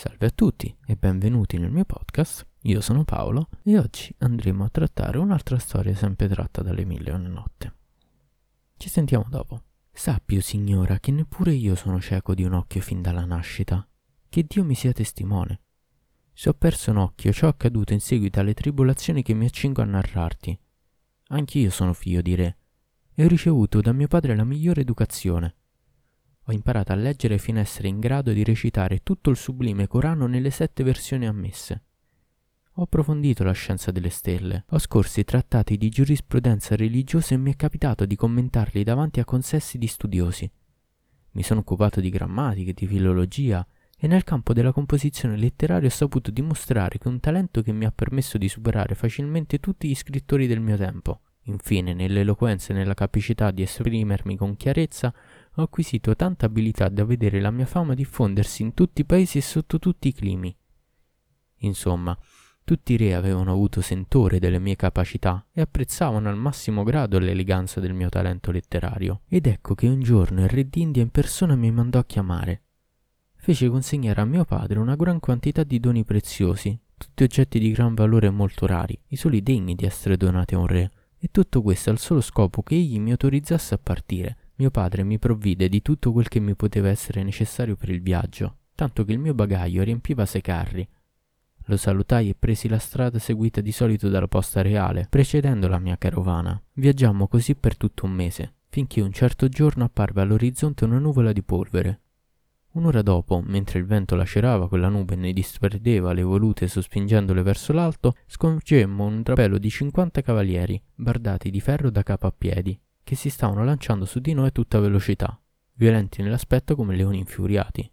Salve a tutti e benvenuti nel mio podcast. Io sono Paolo e oggi andremo a trattare un'altra storia sempre tratta dalle mille e una notte. Ci sentiamo dopo. Sappi, o signora, che neppure io sono cieco di un occhio fin dalla nascita. Che Dio mi sia testimone. Se ho perso un occhio, ciò è accaduto in seguito alle tribolazioni che mi accingo a narrarti. Anch'io sono figlio di re e ho ricevuto da mio padre la migliore educazione. Ho imparato a leggere fino a essere in grado di recitare tutto il sublime Corano nelle sette versioni ammesse. Ho approfondito la scienza delle stelle, ho scorso i trattati di giurisprudenza religiosa e mi è capitato di commentarli davanti a consessi di studiosi. Mi sono occupato di grammatica, di filologia e nel campo della composizione letteraria ho saputo dimostrare che un talento che mi ha permesso di superare facilmente tutti gli scrittori del mio tempo. Infine, nell'eloquenza e nella capacità di esprimermi con chiarezza, ho acquisito tanta abilità da vedere la mia fama diffondersi in tutti i paesi e sotto tutti i climi. Insomma, tutti i re avevano avuto sentore delle mie capacità e apprezzavano al massimo grado l'eleganza del mio talento letterario. Ed ecco che un giorno il re d'India in persona mi mandò a chiamare. Fece consegnare a mio padre una gran quantità di doni preziosi, tutti oggetti di gran valore e molto rari, i soli degni di essere donati a un re, e tutto questo al solo scopo che egli mi autorizzasse a partire. Mio padre mi provvide di tutto quel che mi poteva essere necessario per il viaggio, tanto che il mio bagaglio riempiva sei carri, lo salutai e presi la strada seguita di solito dalla posta reale, precedendo la mia carovana. Viaggiammo così per tutto un mese, finché un certo giorno apparve all'orizzonte una nuvola di polvere. Un'ora dopo, mentre il vento lacerava quella nube e ne disperdeva le volute sospingendole verso l'alto, scongemmo un drapello di cinquanta cavalieri, bardati di ferro da capo a piedi, che si stavano lanciando su di noi a tutta velocità, violenti nell'aspetto come leoni infuriati.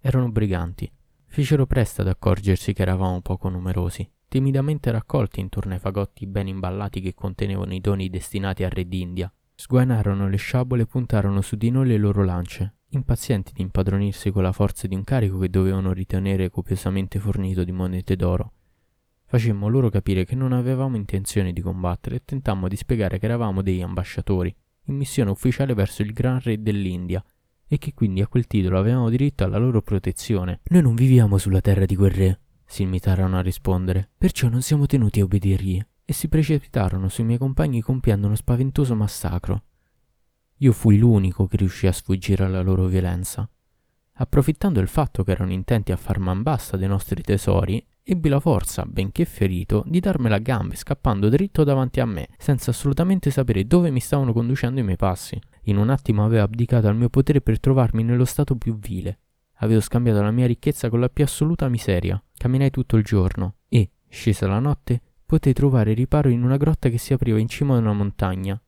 Erano briganti, Fecero presto ad accorgersi che eravamo poco numerosi, timidamente raccolti intorno ai fagotti ben imballati che contenevano i doni destinati al re d'India. Sguanarono le sciabole e puntarono su di noi le loro lance, impazienti di impadronirsi con la forza di un carico che dovevano ritenere copiosamente fornito di monete d'oro. Facemmo loro capire che non avevamo intenzione di combattere e tentammo di spiegare che eravamo degli ambasciatori, in missione ufficiale verso il gran re dell'India, e che quindi a quel titolo avevamo diritto alla loro protezione. Noi non viviamo sulla terra di quel re, si imitarono a rispondere, perciò non siamo tenuti a obbedirgli, e si precipitarono sui miei compagni compiendo uno spaventoso massacro. Io fui l'unico che riuscì a sfuggire alla loro violenza. Approfittando del fatto che erano intenti a far man bassa dei nostri tesori, ebbi la forza, benché ferito, di darmela a gambe scappando dritto davanti a me, senza assolutamente sapere dove mi stavano conducendo i miei passi. In un attimo avevo abdicato al mio potere per trovarmi nello stato più vile. Avevo scambiato la mia ricchezza con la più assoluta miseria. Camminai tutto il giorno e, scesa la notte, potei trovare riparo in una grotta che si apriva in cima a una montagna.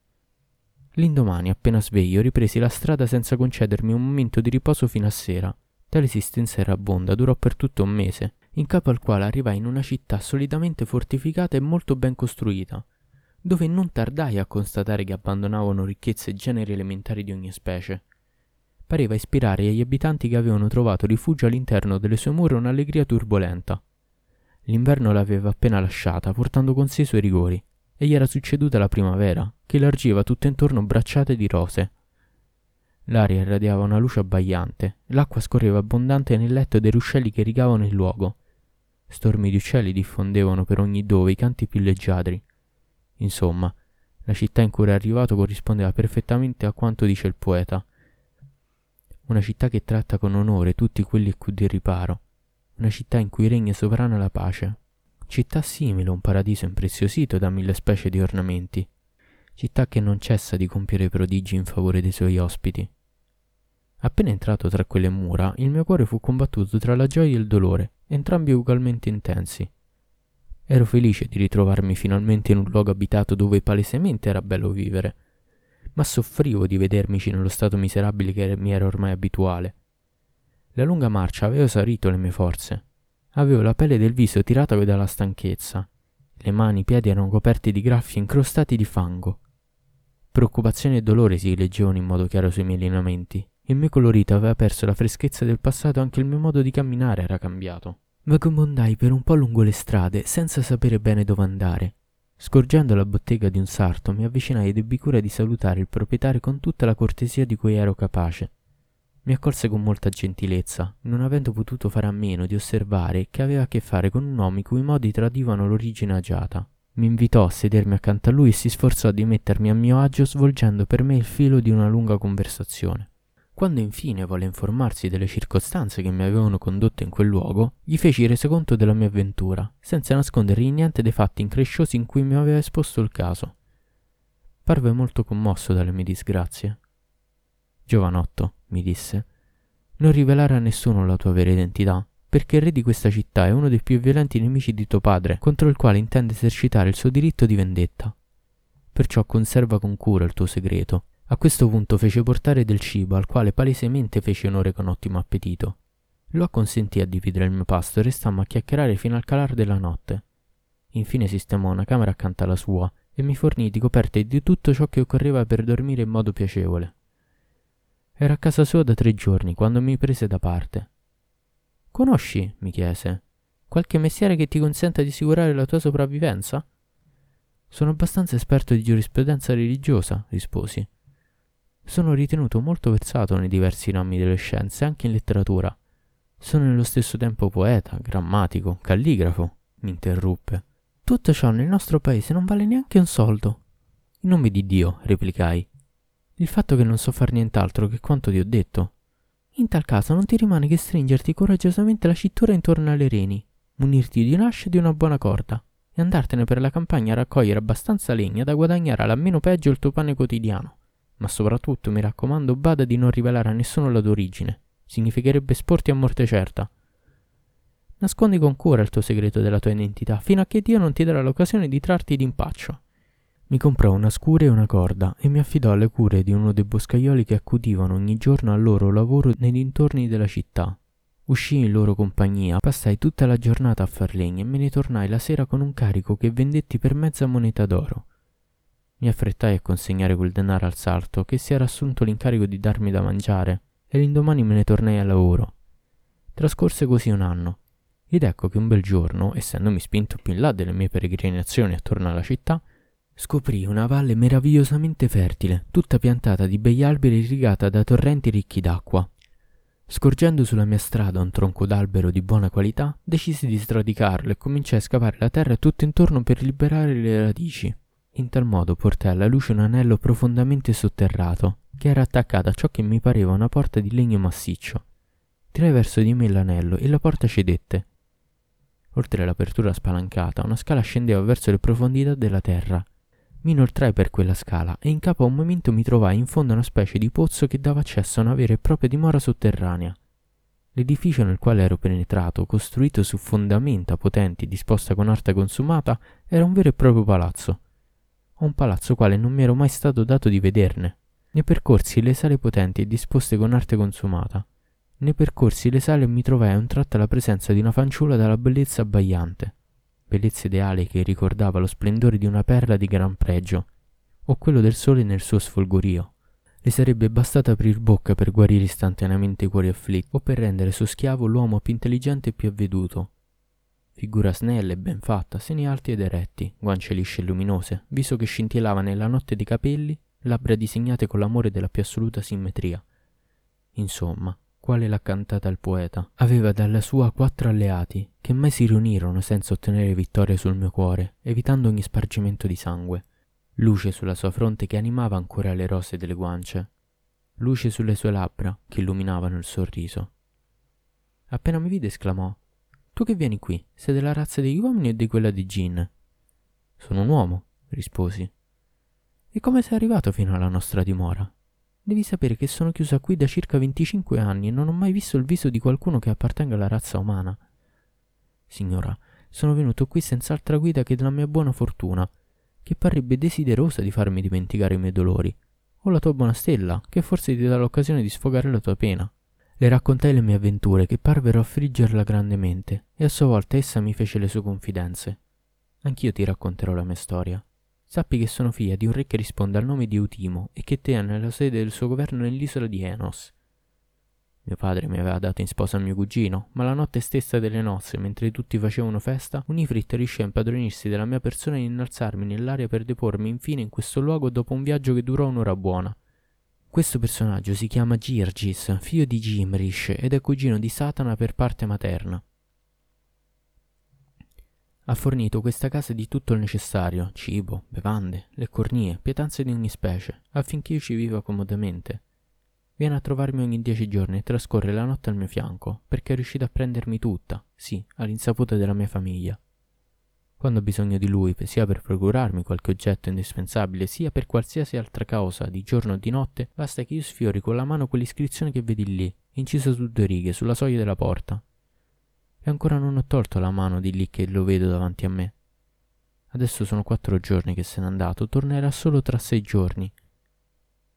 L'indomani, appena sveglio, ripresi la strada senza concedermi un momento di riposo fino a sera. Tale esistenza errabonda durò per tutto un mese, in capo al quale arrivai in una città solidamente fortificata e molto ben costruita, dove non tardai a constatare che abbandonavano ricchezze e generi elementari di ogni specie. Pareva ispirare agli abitanti che avevano trovato rifugio all'interno delle sue mura un'allegria turbolenta. L'inverno l'aveva appena lasciata, portando con sé i suoi rigori, e gli era succeduta la primavera, che largiva tutto intorno bracciate di rose. L'aria irradiava una luce abbagliante, l'acqua scorreva abbondante nel letto dei ruscelli che irrigavano il luogo. Stormi di uccelli diffondevano per ogni dove i canti più leggiadri, Insomma, la città in cui era arrivato corrispondeva perfettamente a quanto dice il poeta. Una città che tratta con onore tutti quelli a cui di riparo, una città in cui regna sovrana la pace, città simile a un paradiso impreziosito da mille specie di ornamenti, città che non cessa di compiere prodigi in favore dei suoi ospiti. Appena entrato tra quelle mura, il mio cuore fu combattuto tra la gioia e il dolore, entrambi ugualmente intensi. Ero felice di ritrovarmi finalmente in un luogo abitato dove palesemente era bello vivere, ma soffrivo di vedermici nello stato miserabile che mi era ormai abituale. La lunga marcia aveva esaurito le mie forze. Avevo la pelle del viso tirata dalla stanchezza. Le mani e i piedi erano coperti di graffi incrostati di fango. Preoccupazione e dolore si leggevano in modo chiaro sui miei lineamenti. Il mio colorito aveva perso la freschezza del passato e anche il mio modo di camminare era cambiato. Vagabondai per un po' lungo le strade senza sapere bene dove andare. Scorgendo la bottega di un sarto mi avvicinai ed ebbi cura di salutare il proprietario con tutta la cortesia di cui ero capace. Mi accolse con molta gentilezza, non avendo potuto fare a meno di osservare che aveva a che fare con un uomo i cui modi tradivano l'origine agiata. Mi invitò a sedermi accanto a lui e si sforzò di mettermi a mio agio svolgendo per me il filo di una lunga conversazione. Quando infine volle informarsi delle circostanze che mi avevano condotto in quel luogo, gli feci resoconto della mia avventura, senza nascondergli niente dei fatti incresciosi in cui mi aveva esposto il caso. Parve molto commosso dalle mie disgrazie. Giovanotto, mi disse, non rivelare a nessuno la tua vera identità, perché il re di questa città è uno dei più violenti nemici di tuo padre, contro il quale intende esercitare il suo diritto di vendetta. Perciò conserva con cura il tuo segreto. A questo punto fece portare del cibo, al quale palesemente fece onore con ottimo appetito. Lo acconsentì a dividere il mio pasto e restammo a chiacchierare fino al calar della notte. Infine sistemò una camera accanto alla sua e mi fornì di coperte e di tutto ciò che occorreva per dormire in modo piacevole. Era a casa sua da tre giorni quando mi prese da parte. Conosci, mi chiese, qualche mestiere che ti consenta di assicurare la tua sopravvivenza? Sono abbastanza esperto di giurisprudenza religiosa, risposi. Sono ritenuto molto versato nei diversi rami delle scienze, anche in letteratura. Sono nello stesso tempo poeta, grammatico, calligrafo, mi interruppe. Tutto ciò nel nostro paese non vale neanche un soldo. In nome di Dio, replicai, il fatto che non so far nient'altro che quanto ti ho detto. In tal caso non ti rimane che stringerti coraggiosamente la cintura intorno alle reni, munirti di un'ascia e di una buona corda, e andartene per la campagna a raccogliere abbastanza legna da guadagnare all'almeno peggio il tuo pane quotidiano. Ma soprattutto mi raccomando, bada di non rivelare a nessuno la tua origine. Significherebbe esporti a morte certa. Nascondi con cura il tuo segreto della tua identità, fino a che Dio non ti darà l'occasione di trarti d'impaccio. Mi comprò una scura e una corda e mi affidò alle cure di uno dei boscaioli che accudivano ogni giorno al loro lavoro nei dintorni della città. Uscii in loro compagnia, passai tutta la giornata a far legna e me ne tornai la sera con un carico che vendetti per mezza moneta d'oro. Mi affrettai a consegnare quel denaro al sarto che si era assunto l'incarico di darmi da mangiare e l'indomani me ne tornai al lavoro. Trascorse così un anno ed ecco che un bel giorno, essendomi spinto più in là delle mie peregrinazioni attorno alla città, Scoprì una valle meravigliosamente fertile, tutta piantata di begli alberi irrigata da torrenti ricchi d'acqua. Scorgendo sulla mia strada un tronco d'albero di buona qualità, decisi di sradicarlo e cominciai a scavare la terra tutto intorno per liberare le radici. In tal modo portai alla luce un anello profondamente sotterrato, che era attaccato a ciò che mi pareva una porta di legno massiccio. Tirai verso di me l'anello e la porta cedette. Oltre l'apertura spalancata, una scala scendeva verso le profondità della terra mi inoltrai per quella scala e in capo a un momento mi trovai in fondo a una specie di pozzo che dava accesso a una vera e propria dimora sotterranea. L'edificio nel quale ero penetrato, costruito su fondamenta potenti e disposta con arte consumata, era un vero e proprio palazzo. Un palazzo quale non mi ero mai stato dato di vederne. Ne percorsi le sale potenti e disposte con arte consumata. Ne percorsi le sale e mi trovai a un tratto alla presenza di una fanciulla dalla bellezza abbagliante bellezza ideale che ricordava lo splendore di una perla di gran pregio, o quello del sole nel suo sfolgorio. Le sarebbe bastato aprir bocca per guarire istantaneamente i cuori afflitti, o per rendere suo schiavo l'uomo più intelligente e più avveduto. Figura snella e ben fatta, seni alti ed eretti, guance lisce e luminose, viso che scintillava nella notte dei capelli, labbra disegnate con l'amore della più assoluta simmetria. Insomma, quale l'ha cantata il poeta. Aveva dalla sua quattro alleati, che mai si riunirono senza ottenere vittoria sul mio cuore, evitando ogni spargimento di sangue. Luce sulla sua fronte che animava ancora le rose delle guance. Luce sulle sue labbra che illuminavano il sorriso. Appena mi vide esclamò Tu che vieni qui? Sei della razza degli uomini o di quella di Gin? Sono un uomo, risposi. E come sei arrivato fino alla nostra dimora? Devi sapere che sono chiusa qui da circa 25 anni e non ho mai visto il viso di qualcuno che appartenga alla razza umana. Signora, sono venuto qui senza altra guida che della mia buona fortuna, che parrebbe desiderosa di farmi dimenticare i miei dolori, o la tua buona stella, che forse ti dà l'occasione di sfogare la tua pena. Le raccontai le mie avventure che parvero affliggerla grandemente, e a sua volta essa mi fece le sue confidenze. Anch'io ti racconterò la mia storia. Sappi che sono figlia di un re che risponde al nome di Eutimo e che tiene la sede del suo governo nell'isola di Enos. Mio padre mi aveva dato in sposa mio cugino, ma la notte stessa delle nozze, mentre tutti facevano festa, Unifrit riuscì a impadronirsi della mia persona e innalzarmi nell'aria per depormi infine in questo luogo dopo un viaggio che durò un'ora buona. Questo personaggio si chiama Girgis, figlio di Gimrish ed è cugino di Satana per parte materna. Ha fornito questa casa di tutto il necessario, cibo, bevande, le cornie, pietanze di ogni specie, affinché io ci viva comodamente. Viene a trovarmi ogni dieci giorni e trascorre la notte al mio fianco, perché è riuscito a prendermi tutta, sì, all'insaputa della mia famiglia. Quando ho bisogno di lui, sia per procurarmi qualche oggetto indispensabile, sia per qualsiasi altra causa, di giorno o di notte, basta che io sfiori con la mano quell'iscrizione che vedi lì, incisa su due righe, sulla soglia della porta, e ancora non ho tolto la mano di lì che lo vedo davanti a me. Adesso sono quattro giorni che se n'è andato, tornerà solo tra sei giorni.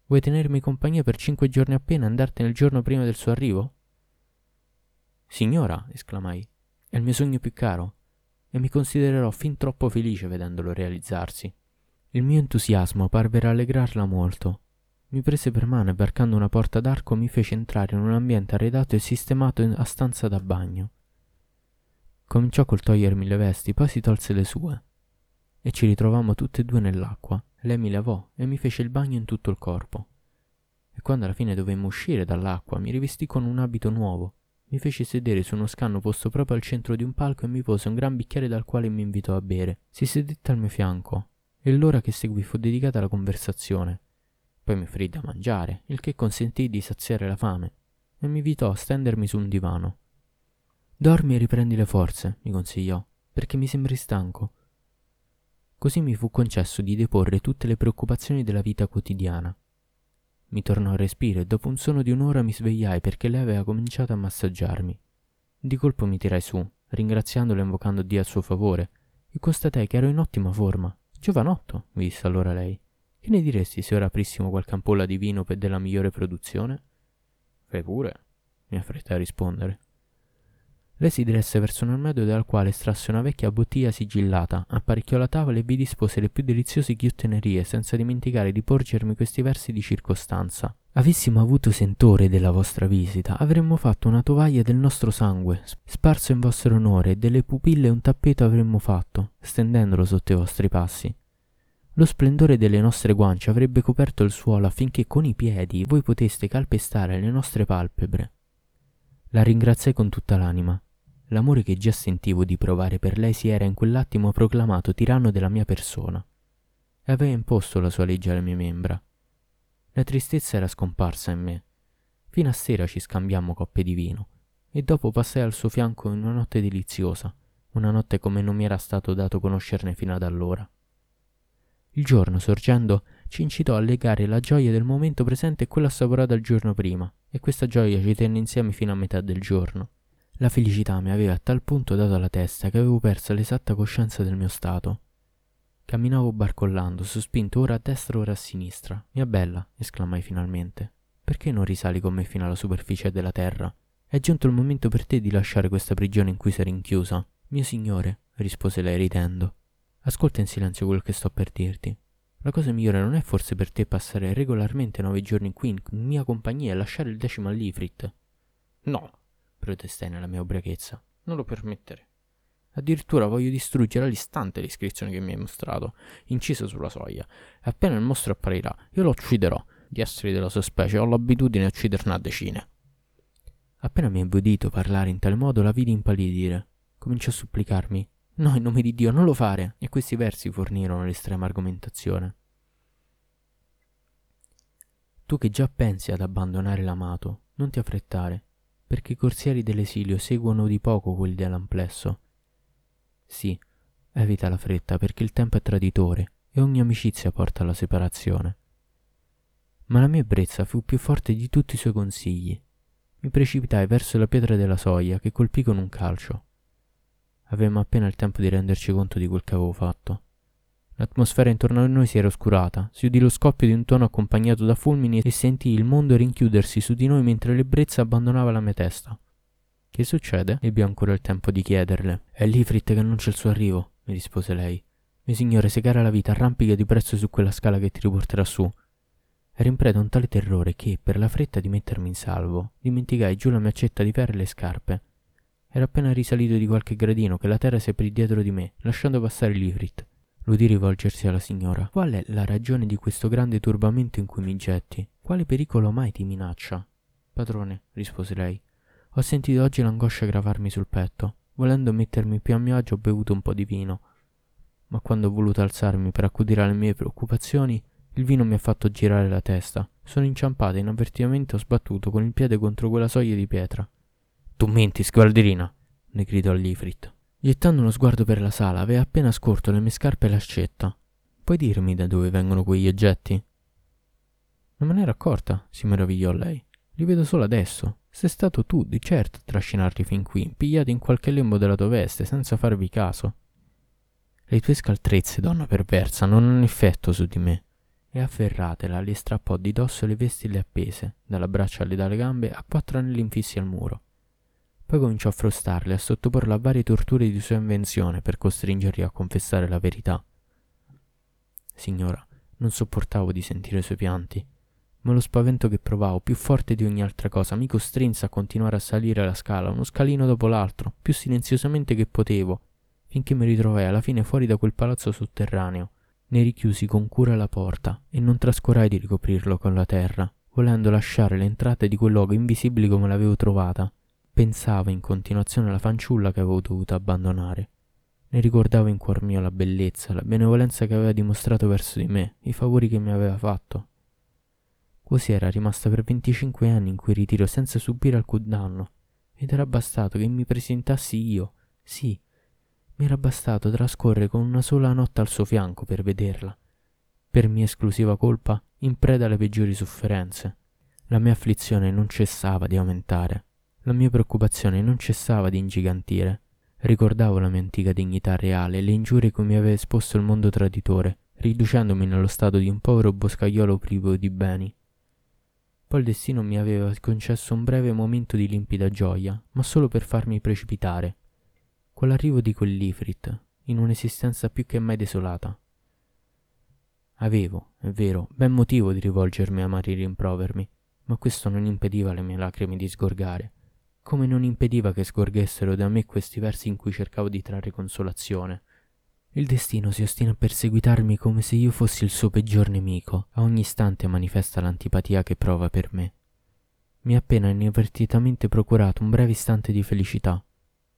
Vuoi tenermi compagnia per cinque giorni appena e andartene il giorno prima del suo arrivo? Signora, esclamai, è il mio sogno più caro, e mi considererò fin troppo felice vedendolo realizzarsi. Il mio entusiasmo parve rallegrarla molto. Mi prese per mano e varcando una porta d'arco mi fece entrare in un ambiente arredato e sistemato a stanza da bagno. Cominciò col togliermi le vesti, poi si tolse le sue. E ci ritrovammo tutte e due nell'acqua. Lei mi lavò e mi fece il bagno in tutto il corpo. E quando alla fine dovemmo uscire dall'acqua, mi rivestì con un abito nuovo. Mi fece sedere su uno scanno posto proprio al centro di un palco e mi pose un gran bicchiere dal quale mi invitò a bere. Si sedette al mio fianco e l'ora che seguì fu dedicata alla conversazione. Poi mi offrì da mangiare, il che consentì di saziare la fame, e mi invitò a stendermi su un divano. Dormi e riprendi le forze, mi consigliò, perché mi sembri stanco. Così mi fu concesso di deporre tutte le preoccupazioni della vita quotidiana. Mi tornò il respiro e dopo un sonno di un'ora mi svegliai perché lei aveva cominciato a massaggiarmi. Di colpo mi tirai su, ringraziandolo e invocando Dio a suo favore, e constatai che ero in ottima forma. Giovanotto, mi disse allora lei. Che ne diresti se ora aprissimo qualche ampolla di vino per della migliore produzione? Fai pure, mi affrettai a rispondere. Lei si diresse verso un armadio dal quale estrasse una vecchia bottiglia sigillata, apparecchiò la tavola e vi dispose le più deliziose ghiottenerie, senza dimenticare di porgermi questi versi di circostanza. Avessimo avuto sentore della vostra visita, avremmo fatto una tovaglia del nostro sangue, sparso in vostro onore, e delle pupille un tappeto avremmo fatto, stendendolo sotto i vostri passi. Lo splendore delle nostre guance avrebbe coperto il suolo affinché con i piedi voi poteste calpestare le nostre palpebre. La ringraziai con tutta l'anima L'amore che già sentivo di provare per lei si era in quell'attimo proclamato tiranno della mia persona e aveva imposto la sua legge alle mie membra. La tristezza era scomparsa in me. Fino a sera ci scambiammo coppe di vino e dopo passai al suo fianco in una notte deliziosa, una notte come non mi era stato dato conoscerne fino ad allora. Il giorno, sorgendo, ci incitò a legare la gioia del momento presente e quella assaporata il giorno prima, e questa gioia ci tenne insieme fino a metà del giorno. La felicità mi aveva a tal punto dato alla testa che avevo perso l'esatta coscienza del mio stato. Camminavo barcollando, sospinto ora a destra ora a sinistra. Mia bella, esclamai finalmente, perché non risali con me fino alla superficie della terra? È giunto il momento per te di lasciare questa prigione in cui sei rinchiusa. Mio signore, rispose lei ridendo. Ascolta in silenzio quello che sto per dirti. La cosa migliore non è forse per te passare regolarmente nove giorni qui in mia compagnia e lasciare il decimo all'Ifrit? No, protestai nella mia ubriachezza. Non lo permettere. Addirittura voglio distruggere all'istante l'iscrizione che mi hai mostrato, incisa sulla soglia. E appena il mostro apparirà, io lo ucciderò. Di esseri della sua specie ho l'abitudine a ucciderne a decine. Appena mi ebbe udito parlare in tal modo, la vidi impallidire. Cominciò a supplicarmi. No, in nome di Dio, non lo fare! E questi versi fornirono l'estrema argomentazione. Tu che già pensi ad abbandonare l'amato, non ti affrettare perché i corsieri dell'esilio seguono di poco quelli dell'amplesso. Sì, evita la fretta perché il tempo è traditore e ogni amicizia porta alla separazione. Ma la mia ebbrezza fu più forte di tutti i suoi consigli. Mi precipitai verso la pietra della soglia che colpì con un calcio. Avevamo appena il tempo di renderci conto di quel che avevo fatto. L'atmosfera intorno a noi si era oscurata, si udì lo scoppio di un tono accompagnato da fulmini e sentii il mondo rinchiudersi su di noi mentre l'ebbrezza abbandonava la mia testa. Che succede? Ebbi ancora il tempo di chiederle. È l'Ifrit che annuncia il suo arrivo, mi rispose lei. Mio signore, se cara la vita, arrampica di prezzo su quella scala che ti riporterà su. Ero in preda a un tale terrore che, per la fretta di mettermi in salvo, dimenticai giù la mia accetta di ferro e le scarpe. Ero appena risalito di qualche gradino che la terra si aprì dietro di me, lasciando passare l'Ifrit. L'udì rivolgersi alla signora. Qual è la ragione di questo grande turbamento in cui mi getti? Qual quale pericolo mai ti minaccia? Padrone, rispose lei, ho sentito oggi l'angoscia gravarmi sul petto. Volendo mettermi più a mio agio ho bevuto un po' di vino. Ma quando ho voluto alzarmi per accudire alle mie preoccupazioni, il vino mi ha fatto girare la testa. Sono inciampata inavvertitamente ho sbattuto con il piede contro quella soglia di pietra. Tu menti, sguarderina! ne gridò l'Ifrit. Gettando uno sguardo per la sala, aveva appena scorto le mie scarpe e l'ascetta. Puoi dirmi da dove vengono quegli oggetti? Non me ne ero accorta, si meravigliò lei. Li vedo solo adesso. Sei stato tu, di certo, a trascinarli fin qui, pigliati in qualche lembo della tua veste, senza farvi caso. Le tue scaltrezze, donna perversa, non hanno effetto su di me. E afferratela, le strappò di dosso le vesti le appese, dalla braccia alle dalle gambe, a quattro anelli infissi al muro. Poi cominciò a frustarle, a sottoporla a varie torture di sua invenzione per costringerli a confessare la verità. Signora, non sopportavo di sentire i suoi pianti, ma lo spavento che provavo, più forte di ogni altra cosa, mi costrinse a continuare a salire la scala, uno scalino dopo l'altro, più silenziosamente che potevo, finché mi ritrovai alla fine fuori da quel palazzo sotterraneo. Ne richiusi con cura la porta e non trascurai di ricoprirlo con la terra, volendo lasciare le entrate di quel luogo invisibili come l'avevo trovata, Pensavo in continuazione alla fanciulla che avevo dovuto abbandonare. Ne ricordavo in cuor mio la bellezza, la benevolenza che aveva dimostrato verso di me, i favori che mi aveva fatto. Così era rimasta per 25 anni in quel ritiro senza subire alcun danno, ed era bastato che mi presentassi io, sì, mi era bastato trascorrere con una sola notte al suo fianco per vederla, per mia esclusiva colpa, in preda alle peggiori sofferenze. La mia afflizione non cessava di aumentare. La mia preoccupazione non cessava di ingigantire. Ricordavo la mia antica dignità reale e le ingiurie cui mi aveva esposto il mondo traditore, riducendomi nello stato di un povero boscaiolo privo di beni. Poi il destino mi aveva concesso un breve momento di limpida gioia, ma solo per farmi precipitare. Con l'arrivo di quell'Ifrit, in un'esistenza più che mai desolata. Avevo, è vero, ben motivo di rivolgermi a amari rimprovermi, ma questo non impediva alle mie lacrime di sgorgare come non impediva che scorgessero da me questi versi in cui cercavo di trarre consolazione. Il destino si ostina a perseguitarmi come se io fossi il suo peggior nemico, a ogni istante manifesta l'antipatia che prova per me. Mi ha appena inavvertitamente procurato un breve istante di felicità,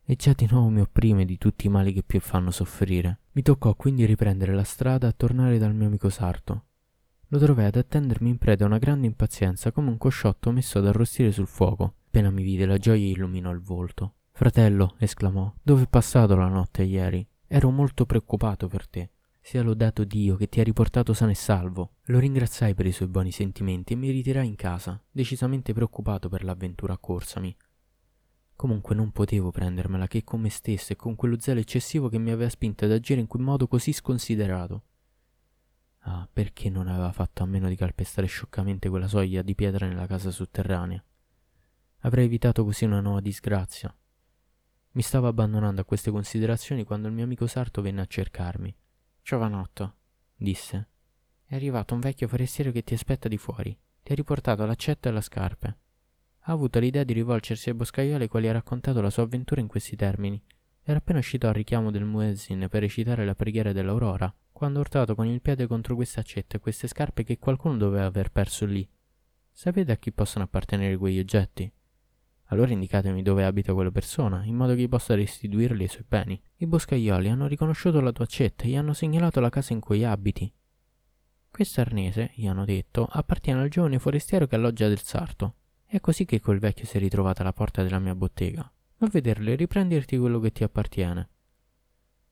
e già di nuovo mi opprime di tutti i mali che più fanno soffrire. Mi toccò quindi riprendere la strada e tornare dal mio amico sarto. Lo trovai ad attendermi in preda a una grande impazienza come un cosciotto messo ad arrostire sul fuoco, Appena mi vide la gioia illuminò il volto. Fratello, esclamò, dove è passato la notte ieri? Ero molto preoccupato per te. Sia lodato Dio che ti ha riportato sano e salvo. Lo ringraziai per i suoi buoni sentimenti e mi ritirai in casa, decisamente preoccupato per l'avventura accorsami. Comunque non potevo prendermela che con me stesso e con quello zelo eccessivo che mi aveva spinto ad agire in quel modo così sconsiderato. Ah, perché non aveva fatto a meno di calpestare scioccamente quella soglia di pietra nella casa sotterranea? Avrei evitato così una nuova disgrazia. Mi stavo abbandonando a queste considerazioni quando il mio amico sarto venne a cercarmi. Giovanotto, disse, è arrivato un vecchio forestiero che ti aspetta di fuori. Ti ha riportato l'accetto e la scarpe. Ha avuto l'idea di rivolgersi ai boscaioli ai quali ha raccontato la sua avventura in questi termini. Era appena uscito al richiamo del muezzin per recitare la preghiera dell'aurora, quando ha urtato con il piede contro queste accette e queste scarpe che qualcuno doveva aver perso lì. Sapete a chi possono appartenere quegli oggetti? Allora indicatemi dove abita quella persona, in modo che possa restituirle i suoi beni. I boscaioli hanno riconosciuto la tua accetta e gli hanno segnalato la casa in cui abiti. Questo arnese, gli hanno detto, appartiene al giovane forestiero che alloggia del sarto. È così che quel vecchio si è ritrovato alla porta della mia bottega. Va a vederlo e riprenderti quello che ti appartiene.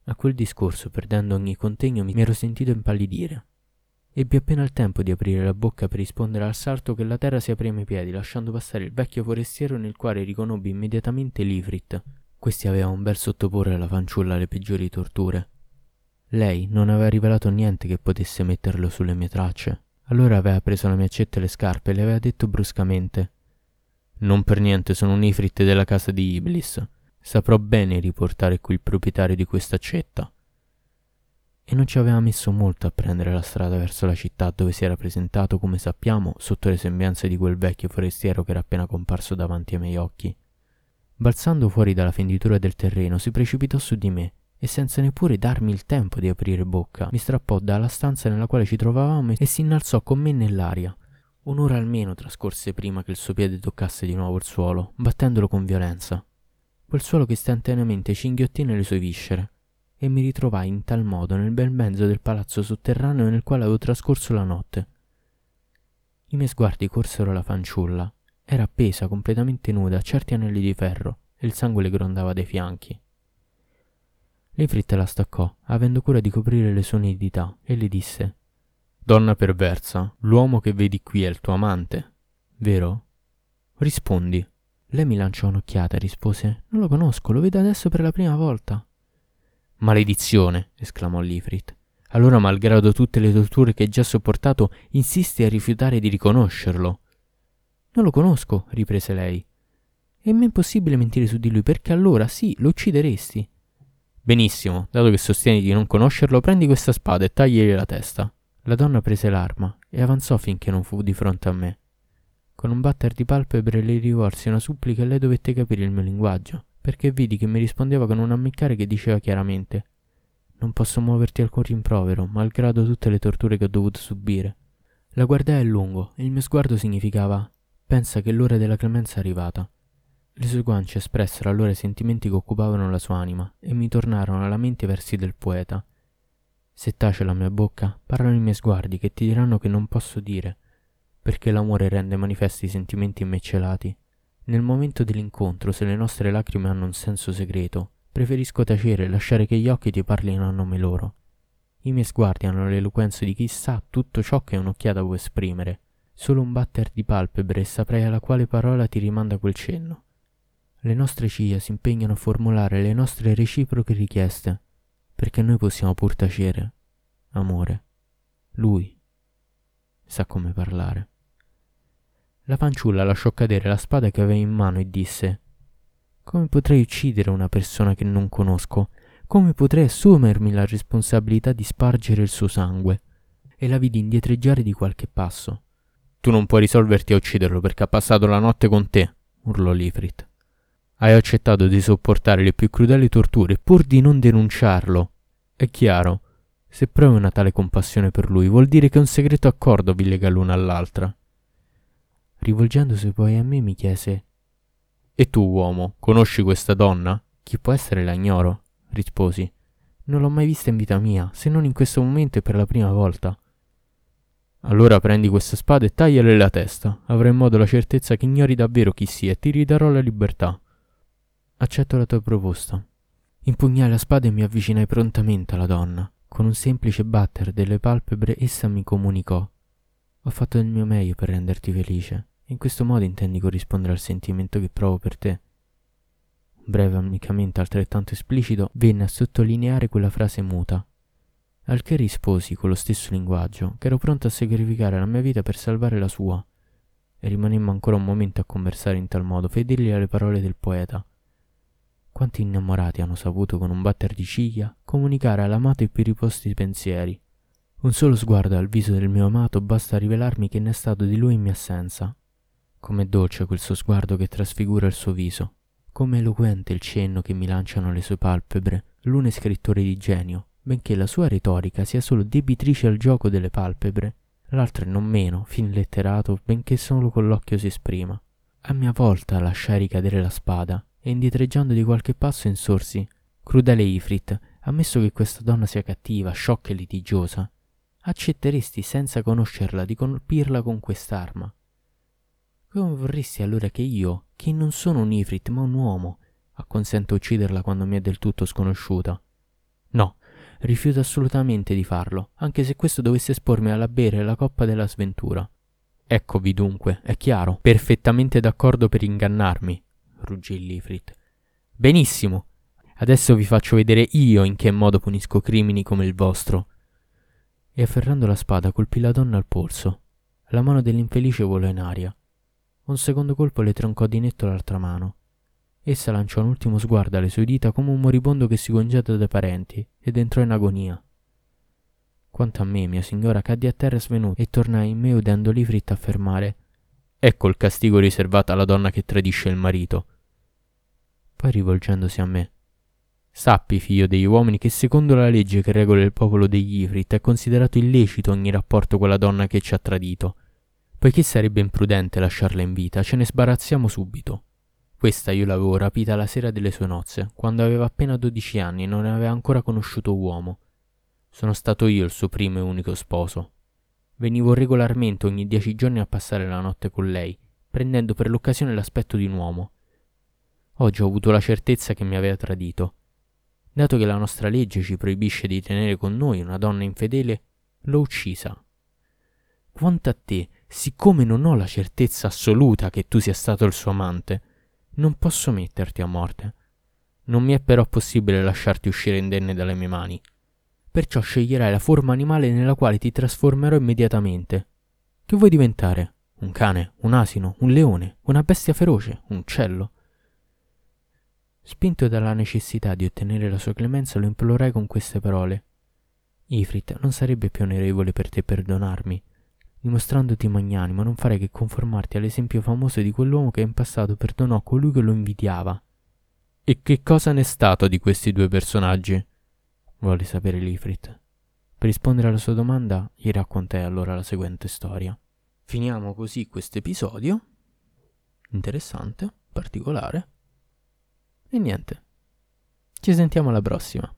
A quel discorso, perdendo ogni contegno, mi ero sentito impallidire. Ebbi appena il tempo di aprire la bocca per rispondere al salto che la terra si aprì ai miei piedi, lasciando passare il vecchio forestiero nel quale riconobbi immediatamente l'Ifrit. Questi aveva un bel sottoporre alla fanciulla alle peggiori torture. Lei non aveva rivelato niente che potesse metterlo sulle mie tracce. Allora aveva preso la mia accetta e le scarpe e le aveva detto bruscamente Non per niente sono un Ifrit della casa di Iblis. Saprò bene riportare qui il proprietario di questa accetta e non ci aveva messo molto a prendere la strada verso la città dove si era presentato, come sappiamo, sotto le sembianze di quel vecchio forestiero che era appena comparso davanti ai miei occhi. Balzando fuori dalla fenditura del terreno, si precipitò su di me e senza neppure darmi il tempo di aprire bocca, mi strappò dalla stanza nella quale ci trovavamo e si innalzò con me nell'aria. Un'ora almeno trascorse prima che il suo piede toccasse di nuovo il suolo, battendolo con violenza. Quel suolo che istantaneamente cinghiottì nelle sue viscere, e mi ritrovai in tal modo nel bel mezzo del palazzo sotterraneo nel quale avevo trascorso la notte. I miei sguardi corsero alla fanciulla. Era appesa, completamente nuda, a certi anelli di ferro, e il sangue le grondava dai fianchi. L'Ifrit la staccò, avendo cura di coprire le sue nudità, e le disse Donna perversa, l'uomo che vedi qui è il tuo amante, vero? Rispondi. Lei mi lanciò un'occhiata e rispose Non lo conosco, lo vedo adesso per la prima volta. Maledizione! esclamò Lifrit. Allora, malgrado tutte le torture che già sopportato, insisti a rifiutare di riconoscerlo. Non lo conosco, riprese lei. E mi impossibile mentire su di lui, perché allora sì, lo uccideresti. Benissimo, dato che sostieni di non conoscerlo, prendi questa spada e tagli la testa. La donna prese l'arma e avanzò finché non fu di fronte a me. Con un batter di palpebre le rivolsi una supplica e lei dovette capire il mio linguaggio perché vidi che mi rispondeva con un ammiccare che diceva chiaramente Non posso muoverti alcun rimprovero, malgrado tutte le torture che ho dovuto subire. La guardai a lungo e il mio sguardo significava Pensa che l'ora della clemenza è arrivata. Le sue guance espressero allora i sentimenti che occupavano la sua anima e mi tornarono alla mente i versi del poeta. Se tace la mia bocca, parlano i miei sguardi che ti diranno che non posso dire, perché l'amore rende manifesti i sentimenti in me celati nel momento dell'incontro, se le nostre lacrime hanno un senso segreto, preferisco tacere e lasciare che gli occhi ti parlino a nome loro. I miei sguardi hanno l'eloquenza di chi sa tutto ciò che un'occhiata può esprimere. Solo un batter di palpebre e saprei alla quale parola ti rimanda quel cenno. Le nostre ciglia si impegnano a formulare le nostre reciproche richieste, perché noi possiamo pur tacere. Amore. Lui sa come parlare. La fanciulla lasciò cadere la spada che aveva in mano e disse Come potrei uccidere una persona che non conosco? Come potrei assumermi la responsabilità di spargere il suo sangue? E la vidi indietreggiare di qualche passo. Tu non puoi risolverti a ucciderlo perché ha passato la notte con te, urlò Lifrit. Hai accettato di sopportare le più crudeli torture pur di non denunciarlo. È chiaro, se provi una tale compassione per lui, vuol dire che un segreto accordo vi lega l'una all'altra. Rivolgendosi poi a me mi chiese E tu, uomo, conosci questa donna? Chi può essere la ignoro? risposi. Non l'ho mai vista in vita mia, se non in questo momento e per la prima volta. Allora prendi questa spada e tagliale la testa. Avrai in modo la certezza che ignori davvero chi sia e ti ridarò la libertà. Accetto la tua proposta. Impugnai la spada e mi avvicinai prontamente alla donna. Con un semplice batter delle palpebre essa mi comunicò. Ho fatto del mio meglio per renderti felice. In questo modo intendi corrispondere al sentimento che provo per te. Un breve ammiccamento altrettanto esplicito venne a sottolineare quella frase muta. Al che risposi con lo stesso linguaggio che ero pronto a sacrificare la mia vita per salvare la sua. E rimanemmo ancora un momento a conversare in tal modo, fedeli alle parole del poeta. Quanti innamorati hanno saputo con un batter di ciglia comunicare all'amato i più riposti pensieri. Un solo sguardo al viso del mio amato basta a rivelarmi che ne è stato di lui in mia assenza, Com'è dolce quel suo sguardo che trasfigura il suo viso. Com'è eloquente il cenno che mi lanciano le sue palpebre. L'uno è scrittore di genio, benché la sua retorica sia solo debitrice al gioco delle palpebre. L'altro è non meno, fin letterato, benché solo con l'occhio si esprima. A mia volta lasciai ricadere la spada e indietreggiando di qualche passo insorsi. Crudele Ifrit, ammesso che questa donna sia cattiva, sciocca e litigiosa, accetteresti senza conoscerla di colpirla con quest'arma? Come vorresti allora che io, che non sono un Ifrit ma un uomo, acconsento a ucciderla quando mi è del tutto sconosciuta? No, rifiuto assolutamente di farlo, anche se questo dovesse espormi alla bere la coppa della sventura. Eccovi dunque, è chiaro, perfettamente d'accordo per ingannarmi, ruggì l'Ifrit. Benissimo, adesso vi faccio vedere io in che modo punisco crimini come il vostro. E afferrando la spada colpì la donna al polso. La mano dell'infelice volò in aria. Un secondo colpo le troncò di netto l'altra mano. Essa lanciò un ultimo sguardo alle sue dita come un moribondo che si congeda dai parenti ed entrò in agonia. Quanto a me, mia signora, caddi a terra svenuta e tornai in me udendo Lifrit affermare Ecco il castigo riservato alla donna che tradisce il marito. Poi rivolgendosi a me Sappi, figlio degli uomini, che secondo la legge che regola il popolo degli Ifrit è considerato illecito ogni rapporto con la donna che ci ha tradito Poiché sarebbe imprudente lasciarla in vita, ce ne sbarazziamo subito. Questa io l'avevo rapita la sera delle sue nozze, quando aveva appena 12 anni e non aveva ancora conosciuto uomo. Sono stato io il suo primo e unico sposo. Venivo regolarmente ogni dieci giorni a passare la notte con lei, prendendo per l'occasione l'aspetto di un uomo. Oggi ho avuto la certezza che mi aveva tradito. Dato che la nostra legge ci proibisce di tenere con noi una donna infedele, l'ho uccisa. Quanto a te, siccome non ho la certezza assoluta che tu sia stato il suo amante, non posso metterti a morte. Non mi è però possibile lasciarti uscire indenne dalle mie mani. Perciò sceglierai la forma animale nella quale ti trasformerò immediatamente. Che vuoi diventare? Un cane, un asino, un leone, una bestia feroce, un uccello? Spinto dalla necessità di ottenere la sua clemenza, lo implorai con queste parole. Ifrit non sarebbe più onorevole per te perdonarmi, Dimostrandoti magnanimo, non farei che conformarti all'esempio famoso di quell'uomo che in passato perdonò colui che lo invidiava. E che cosa n'è stato di questi due personaggi? Volle sapere Lifrit. Per rispondere alla sua domanda, gli raccontai allora la seguente storia. Finiamo così questo episodio. Interessante, particolare. E niente. Ci sentiamo alla prossima.